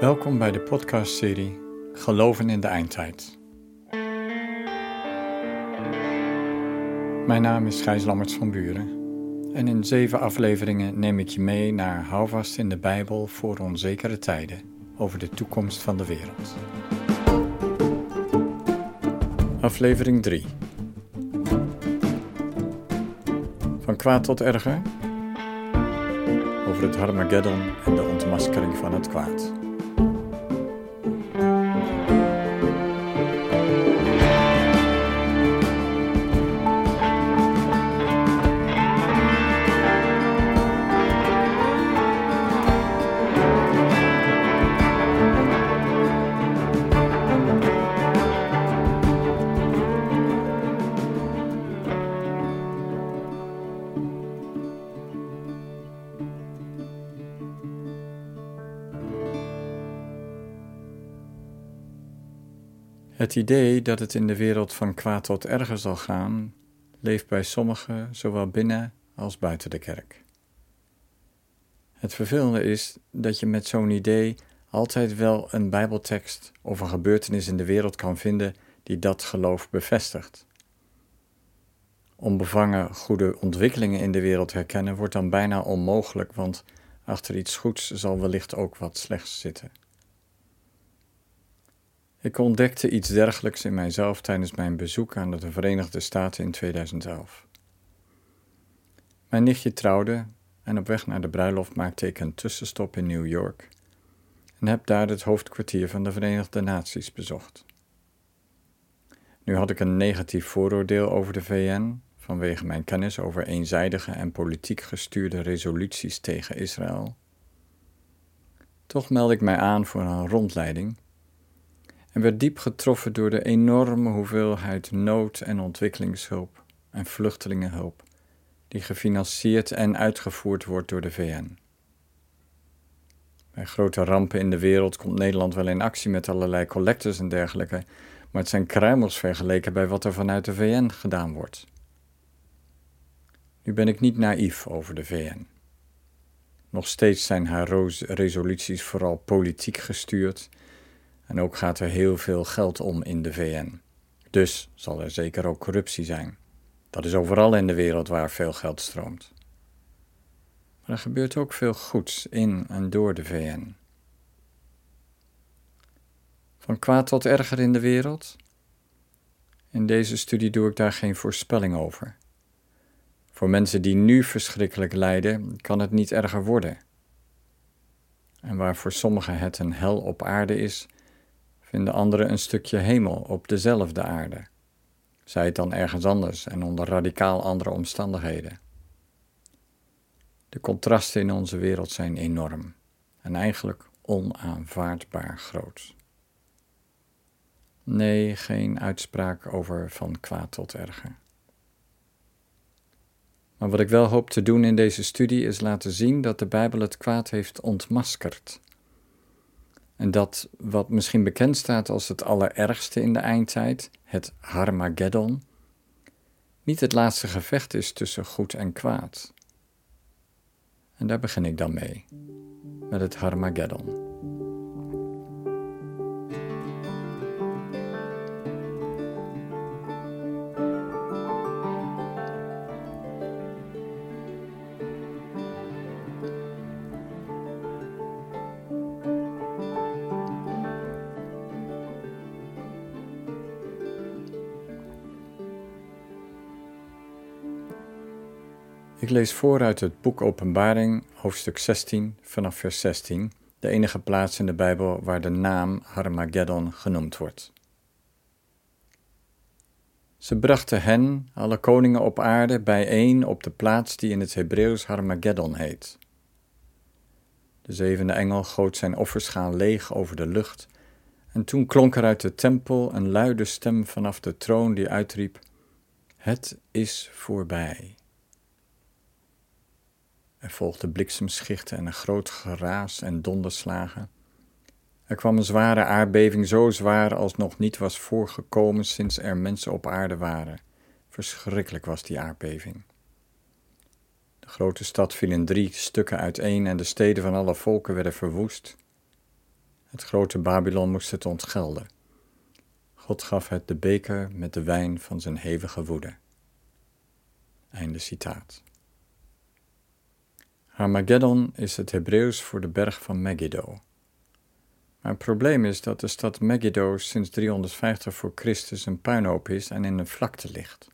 Welkom bij de podcastserie Geloven in de Eindtijd. Mijn naam is Gijs Lammerts van Buren en in zeven afleveringen neem ik je mee naar Houvast in de Bijbel voor onzekere tijden over de toekomst van de wereld. Aflevering 3 Van kwaad tot erger over het Harmageddon en de ontmaskering van het kwaad. Het idee dat het in de wereld van kwaad tot erger zal gaan, leeft bij sommigen zowel binnen als buiten de kerk. Het vervelende is dat je met zo'n idee altijd wel een Bijbeltekst of een gebeurtenis in de wereld kan vinden die dat geloof bevestigt. Onbevangen goede ontwikkelingen in de wereld herkennen wordt dan bijna onmogelijk, want achter iets goeds zal wellicht ook wat slechts zitten. Ik ontdekte iets dergelijks in mijzelf tijdens mijn bezoek aan de Verenigde Staten in 2011. Mijn nichtje trouwde en op weg naar de bruiloft maakte ik een tussenstop in New York en heb daar het hoofdkwartier van de Verenigde Naties bezocht. Nu had ik een negatief vooroordeel over de VN vanwege mijn kennis over eenzijdige en politiek gestuurde resoluties tegen Israël. Toch meld ik mij aan voor een rondleiding en werd diep getroffen door de enorme hoeveelheid nood- en ontwikkelingshulp en vluchtelingenhulp die gefinancierd en uitgevoerd wordt door de VN. Bij grote rampen in de wereld komt Nederland wel in actie met allerlei collectors en dergelijke, maar het zijn kruimels vergeleken bij wat er vanuit de VN gedaan wordt. Nu ben ik niet naïef over de VN. Nog steeds zijn haar resoluties vooral politiek gestuurd en ook gaat er heel veel geld om in de VN. Dus zal er zeker ook corruptie zijn. Dat is overal in de wereld waar veel geld stroomt. Maar er gebeurt ook veel goeds in en door de VN. Van kwaad tot erger in de wereld? In deze studie doe ik daar geen voorspelling over. Voor mensen die nu verschrikkelijk lijden, kan het niet erger worden. En waar voor sommigen het een hel op aarde is, vinden anderen een stukje hemel op dezelfde aarde. Zij het dan ergens anders en onder radicaal andere omstandigheden. De contrasten in onze wereld zijn enorm en eigenlijk onaanvaardbaar groot. Nee, geen uitspraak over van kwaad tot erger. Maar wat ik wel hoop te doen in deze studie is laten zien dat de Bijbel het kwaad heeft ontmaskerd dat wat misschien bekend staat als het allerergste in de eindtijd, het Harmageddon, niet het laatste gevecht is tussen goed en kwaad. En daar begin ik dan mee, met het Harmageddon. Lees voor uit het boek Openbaring, hoofdstuk 16, vanaf vers 16, de enige plaats in de Bijbel waar de naam Harmageddon genoemd wordt. Ze brachten hen, alle koningen op aarde, bijeen op de plaats die in het Hebreeuws Harmageddon heet. De zevende engel goot zijn offerschaal leeg over de lucht, en toen klonk er uit de tempel een luide stem vanaf de troon die uitriep: Het is voorbij. Er volgden bliksemschichten en een groot geraas en donderslagen. Er kwam een zware aardbeving, zo zwaar als nog niet was voorgekomen sinds er mensen op aarde waren. Verschrikkelijk was die aardbeving. De grote stad viel in drie stukken uiteen en de steden van alle volken werden verwoest. Het grote Babylon moest het ontgelden. God gaf het de beker met de wijn van zijn hevige woede. Einde citaat. Armageddon is het Hebreeuws voor de berg van Megiddo. Maar het probleem is dat de stad Megiddo sinds 350 voor Christus een puinhoop is en in een vlakte ligt.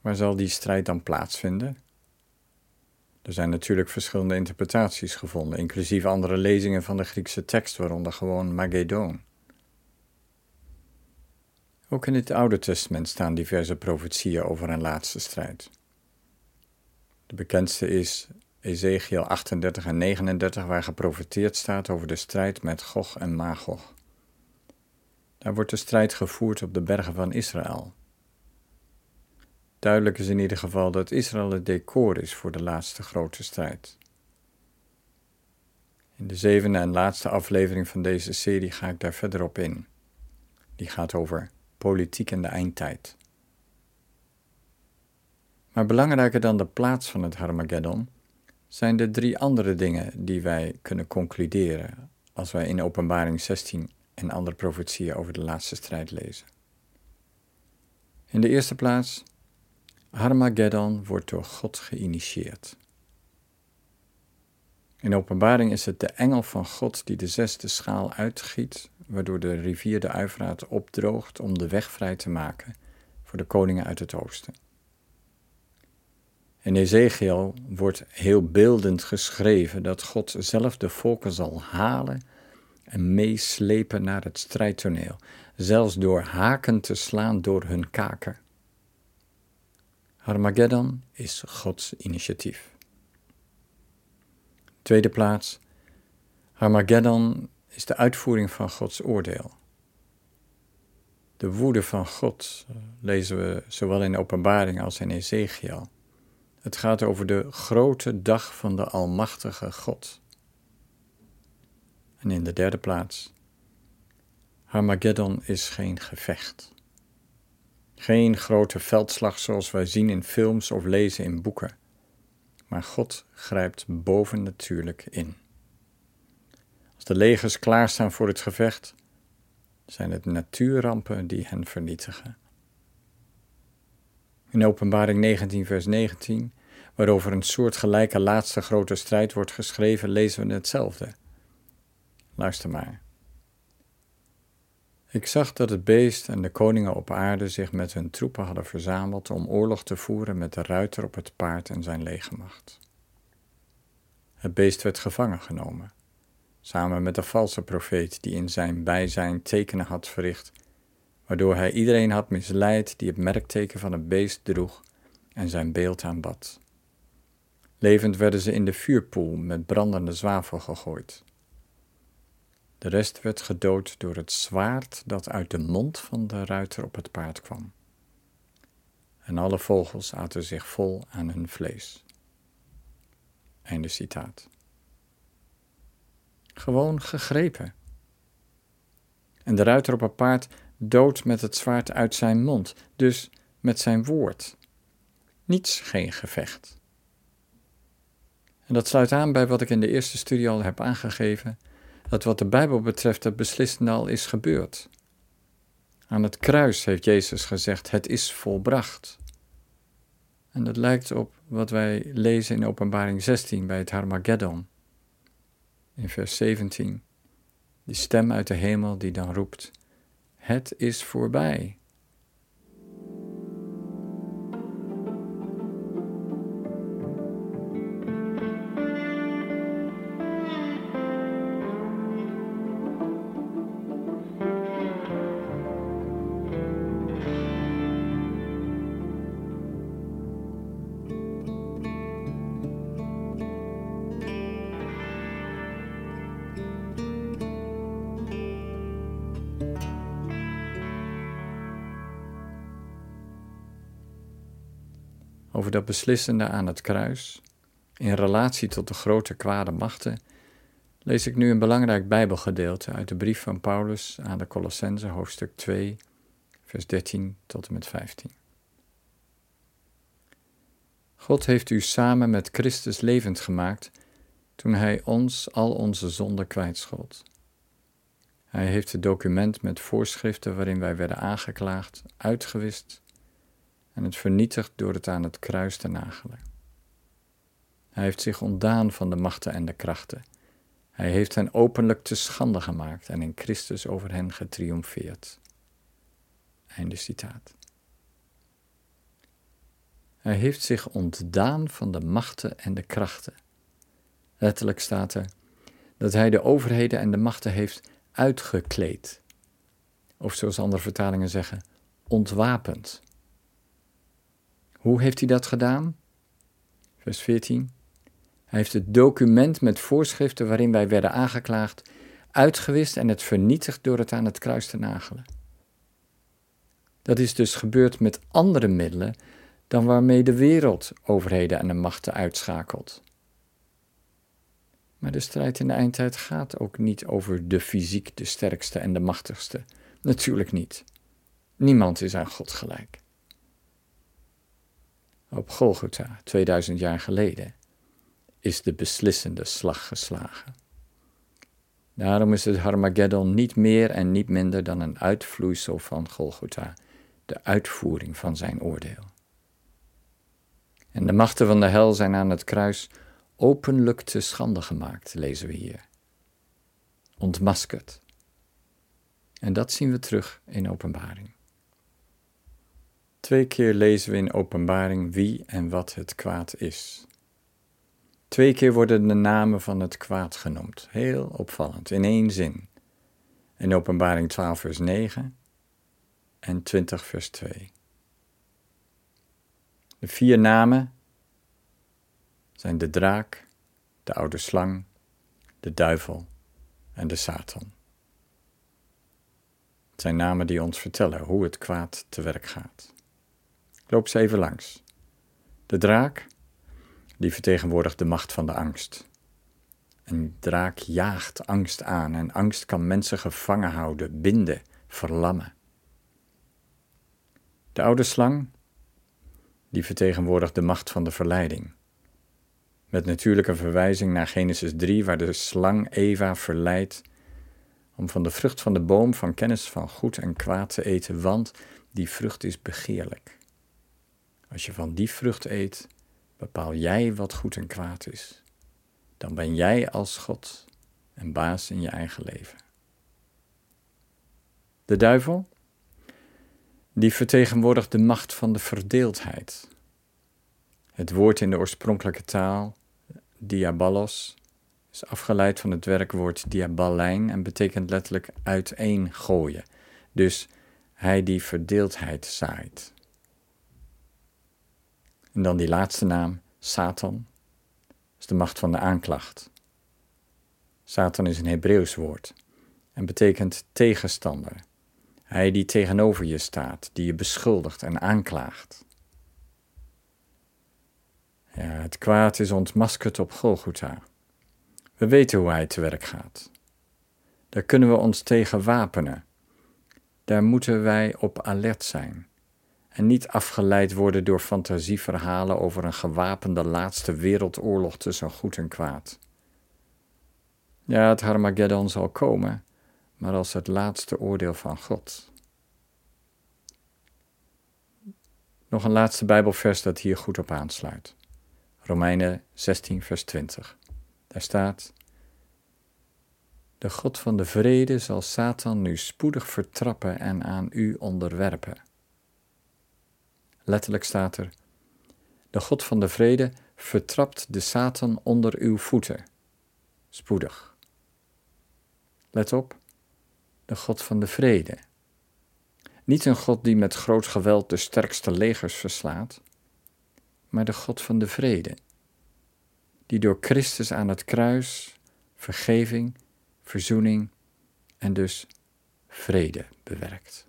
Waar zal die strijd dan plaatsvinden? Er zijn natuurlijk verschillende interpretaties gevonden, inclusief andere lezingen van de Griekse tekst, waaronder gewoon Magedon. Ook in het Oude Testament staan diverse profetieën over een laatste strijd. De bekendste is Ezekiel 38 en 39, waar geprofeteerd staat over de strijd met Gog en Magog. Daar wordt de strijd gevoerd op de bergen van Israël. Duidelijk is in ieder geval dat Israël het decor is voor de laatste grote strijd. In de zevende en laatste aflevering van deze serie ga ik daar verder op in. Die gaat over politiek in de eindtijd. Maar belangrijker dan de plaats van het Harmageddon zijn de drie andere dingen die wij kunnen concluderen als wij in Openbaring 16 en andere profetieën over de laatste strijd lezen. In de eerste plaats, Harmageddon wordt door God geïnitieerd. In openbaring is het de engel van God die de zesde schaal uitgiet, waardoor de rivier de Uifraat opdroogt om de weg vrij te maken voor de koningen uit het oosten. In Ezekiel wordt heel beeldend geschreven dat God zelf de volken zal halen en meeslepen naar het strijdtoneel, zelfs door haken te slaan door hun kaken. Armageddon is Gods initiatief. Tweede plaats, Armageddon is de uitvoering van Gods oordeel. De woede van God eh, lezen we zowel in Openbaring als in Ezekiel. Het gaat over de grote dag van de Almachtige God. En in de derde plaats, Armageddon is geen gevecht. Geen grote veldslag zoals wij zien in films of lezen in boeken. Maar God grijpt bovennatuurlijk in. Als de legers klaarstaan voor het gevecht, zijn het natuurrampen die hen vernietigen. In Openbaring 19, vers 19, waarover een soortgelijke laatste grote strijd wordt geschreven, lezen we hetzelfde. Luister maar. Ik zag dat het beest en de koningen op aarde zich met hun troepen hadden verzameld om oorlog te voeren met de ruiter op het paard en zijn legermacht. Het beest werd gevangen genomen, samen met de valse profeet die in zijn bijzijn tekenen had verricht, waardoor hij iedereen had misleid die het merkteken van het beest droeg en zijn beeld aanbad. Levend werden ze in de vuurpoel met brandende zwavel gegooid. De rest werd gedood door het zwaard dat uit de mond van de ruiter op het paard kwam. En alle vogels aten zich vol aan hun vlees. Einde citaat. Gewoon gegrepen. En de ruiter op het paard dood met het zwaard uit zijn mond, dus met zijn woord. Niets geen gevecht. En dat sluit aan bij wat ik in de eerste studie al heb aangegeven dat wat de Bijbel betreft het beslissende al is gebeurd. Aan het kruis heeft Jezus gezegd: Het is volbracht. En dat lijkt op wat wij lezen in Openbaring 16 bij het Harmageddon. In vers 17. Die stem uit de hemel die dan roept: Het is voorbij. Over dat beslissende aan het kruis, in relatie tot de grote kwade machten, lees ik nu een belangrijk Bijbelgedeelte uit de brief van Paulus aan de Colossense, hoofdstuk 2, vers 13 tot en met 15. God heeft u samen met Christus levend gemaakt toen Hij ons al onze zonden kwijtschold. Hij heeft het document met voorschriften waarin wij werden aangeklaagd uitgewist en het vernietigd door het aan het kruis te nagelen. Hij heeft zich ontdaan van de machten en de krachten. Hij heeft hen openlijk te schande gemaakt en in Christus over hen getriomfeerd. Einde citaat. Hij heeft zich ontdaan van de machten en de krachten. Letterlijk staat er dat hij de overheden en de machten heeft uitgekleed. Of zoals andere vertalingen zeggen, ontwapend. Hoe heeft hij dat gedaan? Vers 14. Hij heeft het document met voorschriften waarin wij werden aangeklaagd uitgewist en het vernietigd door het aan het kruis te nagelen. Dat is dus gebeurd met andere middelen dan waarmee de wereld overheden en de machten uitschakelt. Maar de strijd in de eindtijd gaat ook niet over de fysiek de sterkste en de machtigste. Natuurlijk niet. Niemand is aan God gelijk. Op Golgotha, 2000 jaar geleden, is de beslissende slag geslagen. Daarom is het Harmageddon niet meer en niet minder dan een uitvloeisel van Golgotha, de uitvoering van zijn oordeel. En de machten van de hel zijn aan het kruis openlijk te schande gemaakt, lezen we hier. Ontmaskerd. En dat zien we terug in Openbaring. Twee keer lezen we in Openbaring wie en wat het kwaad is. Twee keer worden de namen van het kwaad genoemd, heel opvallend, in één zin. In Openbaring 12, vers 9 en 20, vers 2. De vier namen zijn de draak, de oude slang, de duivel en de Satan. Het zijn namen die ons vertellen hoe het kwaad te werk gaat. Loop ze even langs. De draak, die vertegenwoordigt de macht van de angst. Een draak jaagt angst aan en angst kan mensen gevangen houden, binden, verlammen. De oude slang, die vertegenwoordigt de macht van de verleiding. Met natuurlijke verwijzing naar Genesis 3, waar de slang Eva verleidt om van de vrucht van de boom van kennis van goed en kwaad te eten, want die vrucht is begeerlijk. Als je van die vrucht eet, bepaal jij wat goed en kwaad is. Dan ben jij als God en baas in je eigen leven. De duivel, die vertegenwoordigt de macht van de verdeeldheid. Het woord in de oorspronkelijke taal diabolos is afgeleid van het werkwoord diabalijn en betekent letterlijk uiteengooien. Dus hij die verdeeldheid zaait. En dan die laatste naam, Satan, is de macht van de aanklacht. Satan is een Hebreeuws woord en betekent tegenstander. Hij die tegenover je staat, die je beschuldigt en aanklaagt. Ja, het kwaad is ontmaskerd op Golgotha. We weten hoe hij te werk gaat. Daar kunnen we ons tegen wapenen. Daar moeten wij op alert zijn. En niet afgeleid worden door fantasieverhalen over een gewapende laatste wereldoorlog tussen goed en kwaad. Ja, het Harmageddon zal komen, maar als het laatste oordeel van God. Nog een laatste Bijbelvers dat hier goed op aansluit. Romeinen 16, vers 20. Daar staat: De God van de vrede zal Satan nu spoedig vertrappen en aan u onderwerpen. Letterlijk staat er: De God van de vrede vertrapt de Satan onder uw voeten. Spoedig. Let op, de God van de vrede. Niet een God die met groot geweld de sterkste legers verslaat maar de God van de vrede, die door Christus aan het kruis vergeving, verzoening en dus vrede bewerkt.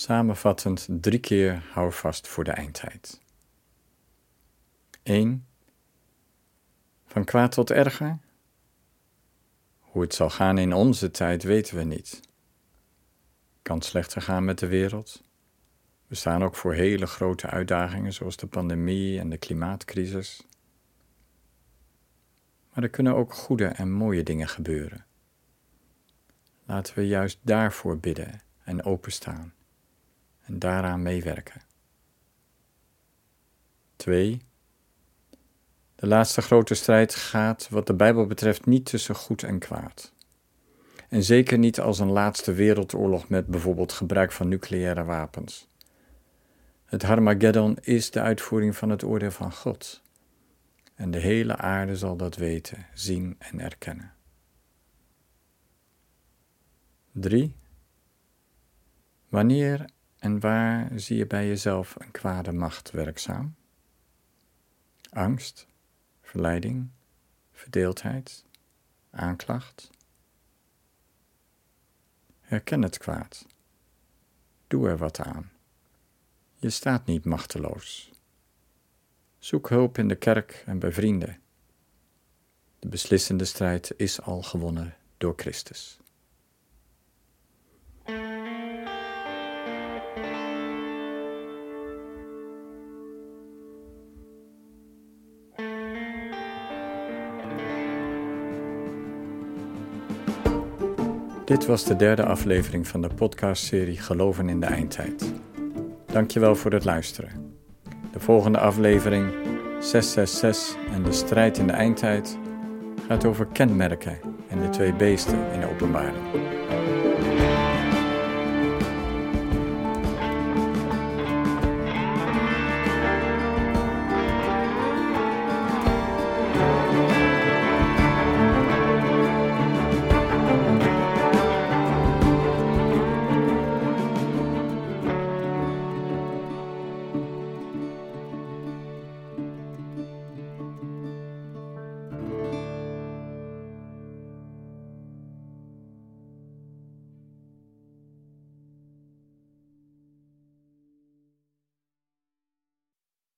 Samenvattend drie keer hou vast voor de eindtijd. 1. Van kwaad tot erger? Hoe het zal gaan in onze tijd weten we niet. Kan slechter gaan met de wereld? We staan ook voor hele grote uitdagingen zoals de pandemie en de klimaatcrisis. Maar er kunnen ook goede en mooie dingen gebeuren. Laten we juist daarvoor bidden en openstaan en daaraan meewerken. 2. De laatste grote strijd gaat, wat de Bijbel betreft, niet tussen goed en kwaad. En zeker niet als een laatste wereldoorlog met bijvoorbeeld gebruik van nucleaire wapens. Het Harmageddon is de uitvoering van het oordeel van God. En de hele aarde zal dat weten, zien en erkennen. 3. Wanneer en waar zie je bij jezelf een kwade macht werkzaam? Angst, verleiding, verdeeldheid, aanklacht. Herken het kwaad. Doe er wat aan. Je staat niet machteloos. Zoek hulp in de kerk en bij vrienden. De beslissende strijd is al gewonnen door Christus. Dit was de derde aflevering van de podcastserie Geloven in de Eindtijd. Dankjewel voor het luisteren. De volgende aflevering, 666 en de strijd in de eindtijd, gaat over kenmerken en de twee beesten in de openbaring.